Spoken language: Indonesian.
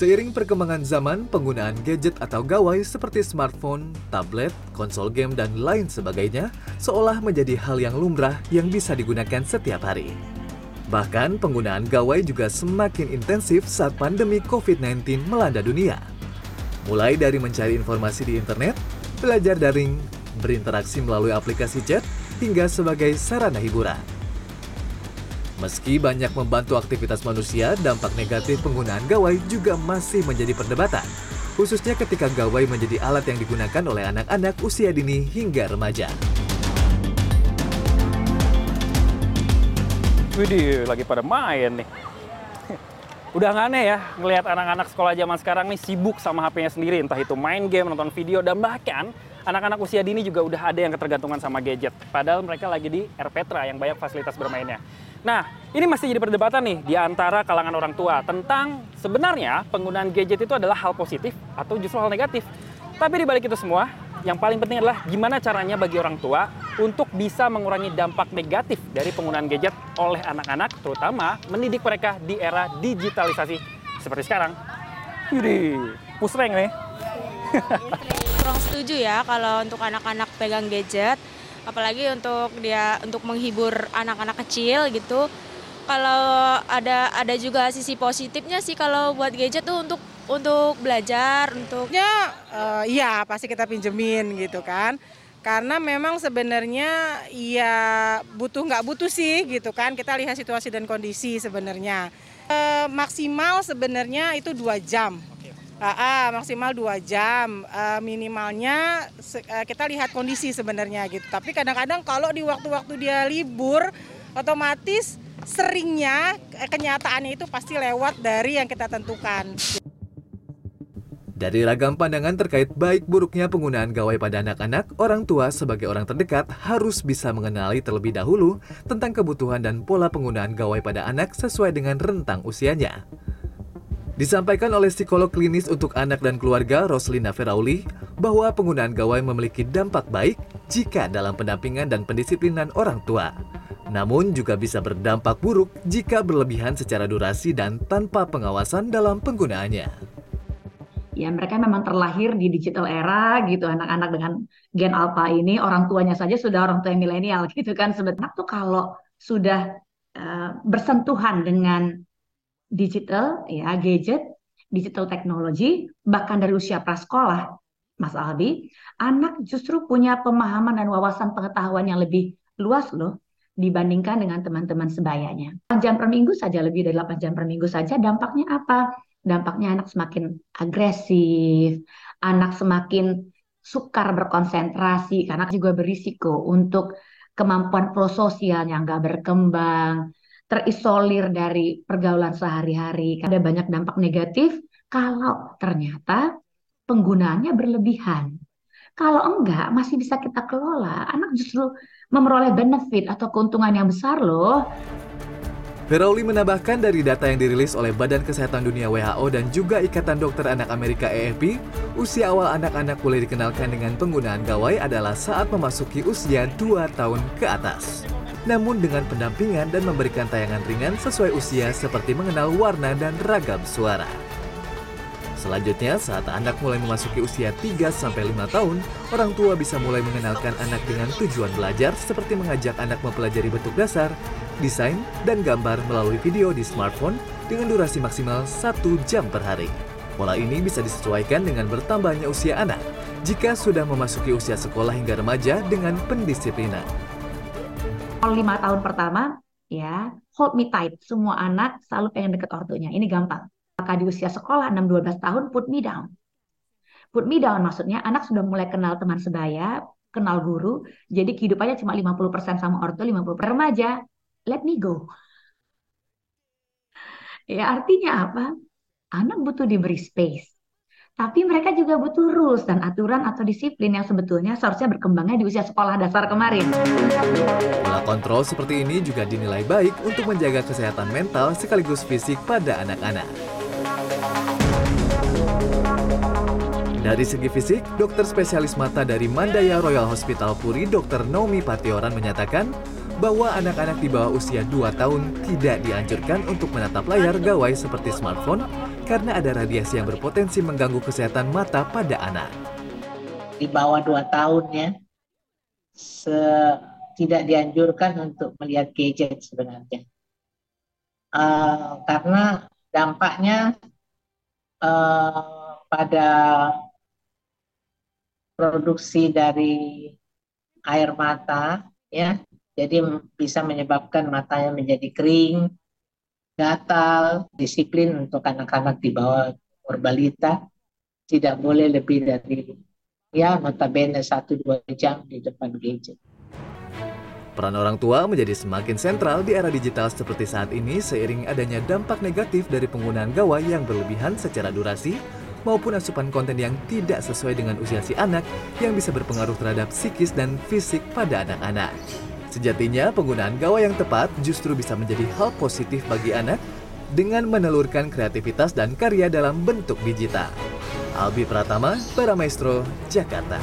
Seiring perkembangan zaman, penggunaan gadget atau gawai seperti smartphone, tablet, konsol game, dan lain sebagainya seolah menjadi hal yang lumrah yang bisa digunakan setiap hari. Bahkan penggunaan gawai juga semakin intensif saat pandemi COVID-19 melanda dunia. Mulai dari mencari informasi di internet, belajar daring, berinteraksi melalui aplikasi chat, hingga sebagai sarana hiburan. Meski banyak membantu aktivitas manusia, dampak negatif penggunaan gawai juga masih menjadi perdebatan. Khususnya ketika gawai menjadi alat yang digunakan oleh anak-anak usia dini hingga remaja. Widih, lagi pada main nih. Udah nggak aneh ya ngelihat anak-anak sekolah zaman sekarang nih sibuk sama HP-nya sendiri, entah itu main game, nonton video, dan bahkan anak-anak usia dini juga udah ada yang ketergantungan sama gadget. Padahal mereka lagi di RPTRA yang banyak fasilitas bermainnya. Nah, ini masih jadi perdebatan nih di antara kalangan orang tua tentang sebenarnya penggunaan gadget itu adalah hal positif atau justru hal negatif. Tapi di balik itu semua, yang paling penting adalah gimana caranya bagi orang tua untuk bisa mengurangi dampak negatif dari penggunaan gadget oleh anak-anak, terutama mendidik mereka di era digitalisasi seperti sekarang. Yudi, pusreng nih. Kurang setuju ya kalau untuk anak-anak pegang gadget apalagi untuk dia untuk menghibur anak-anak kecil gitu kalau ada ada juga sisi positifnya sih kalau buat gadget tuh untuk untuk belajar untuk ya uh, iya pasti kita pinjemin gitu kan karena memang sebenarnya ya butuh nggak butuh sih gitu kan kita lihat situasi dan kondisi sebenarnya e, maksimal sebenarnya itu dua jam Ah, maksimal dua jam. Uh, minimalnya uh, kita lihat kondisi sebenarnya gitu. Tapi kadang-kadang kalau di waktu-waktu dia libur, otomatis seringnya kenyataannya itu pasti lewat dari yang kita tentukan. Dari ragam pandangan terkait baik buruknya penggunaan gawai pada anak-anak, orang tua sebagai orang terdekat harus bisa mengenali terlebih dahulu tentang kebutuhan dan pola penggunaan gawai pada anak sesuai dengan rentang usianya. Disampaikan oleh psikolog klinis untuk anak dan keluarga Roslina Ferauli bahwa penggunaan gawai memiliki dampak baik jika dalam pendampingan dan pendisiplinan orang tua. Namun juga bisa berdampak buruk jika berlebihan secara durasi dan tanpa pengawasan dalam penggunaannya. Ya, mereka memang terlahir di digital era gitu anak-anak dengan gen alpha ini orang tuanya saja sudah orang tua milenial gitu kan sebenarnya tuh kalau sudah uh, bersentuhan dengan digital, ya gadget, digital teknologi, bahkan dari usia prasekolah, Mas Albi, anak justru punya pemahaman dan wawasan pengetahuan yang lebih luas loh dibandingkan dengan teman-teman sebayanya. 8 jam per minggu saja, lebih dari 8 jam per minggu saja, dampaknya apa? Dampaknya anak semakin agresif, anak semakin sukar berkonsentrasi, karena juga berisiko untuk kemampuan prososial yang nggak berkembang, terisolir dari pergaulan sehari-hari. Ada banyak dampak negatif kalau ternyata penggunaannya berlebihan. Kalau enggak, masih bisa kita kelola. Anak justru memperoleh benefit atau keuntungan yang besar loh. Ferauli menambahkan dari data yang dirilis oleh Badan Kesehatan Dunia WHO dan juga Ikatan Dokter Anak Amerika EFP, usia awal anak-anak boleh dikenalkan dengan penggunaan gawai adalah saat memasuki usia 2 tahun ke atas namun dengan pendampingan dan memberikan tayangan ringan sesuai usia seperti mengenal warna dan ragam suara. Selanjutnya, saat anak mulai memasuki usia 3-5 tahun, orang tua bisa mulai mengenalkan anak dengan tujuan belajar seperti mengajak anak mempelajari bentuk dasar, desain, dan gambar melalui video di smartphone dengan durasi maksimal 1 jam per hari. Pola ini bisa disesuaikan dengan bertambahnya usia anak jika sudah memasuki usia sekolah hingga remaja dengan pendisiplinan. Kalau lima tahun pertama, ya hold me tight. Semua anak selalu pengen deket ortunya. Ini gampang. Maka di usia sekolah 6-12 tahun, put me down. Put me down maksudnya anak sudah mulai kenal teman sebaya, kenal guru, jadi kehidupannya cuma 50% sama ortu, 50% remaja. Let me go. Ya artinya apa? Anak butuh diberi space. Tapi mereka juga butuh rules dan aturan atau disiplin yang sebetulnya seharusnya berkembangnya di usia sekolah dasar kemarin. Pola kontrol seperti ini juga dinilai baik untuk menjaga kesehatan mental sekaligus fisik pada anak-anak. Dari segi fisik, dokter spesialis mata dari Mandaya Royal Hospital Puri, Dr. Naomi Patioran menyatakan bahwa anak-anak di bawah usia 2 tahun tidak dianjurkan untuk menatap layar gawai seperti smartphone karena ada radiasi yang berpotensi mengganggu kesehatan mata pada anak. Di bawah 2 tahun ya, tidak dianjurkan untuk melihat gadget sebenarnya. Uh, karena dampaknya uh, pada produksi dari air mata ya jadi bisa menyebabkan matanya menjadi kering gatal disiplin untuk anak-anak di bawah umur balita tidak boleh lebih dari ya notabene satu dua jam di depan gadget Peran orang tua menjadi semakin sentral di era digital seperti saat ini seiring adanya dampak negatif dari penggunaan gawai yang berlebihan secara durasi maupun asupan konten yang tidak sesuai dengan usia si anak yang bisa berpengaruh terhadap psikis dan fisik pada anak-anak. Sejatinya, penggunaan gawai yang tepat justru bisa menjadi hal positif bagi anak dengan menelurkan kreativitas dan karya dalam bentuk digital. Albi Pratama, Para Maestro, Jakarta.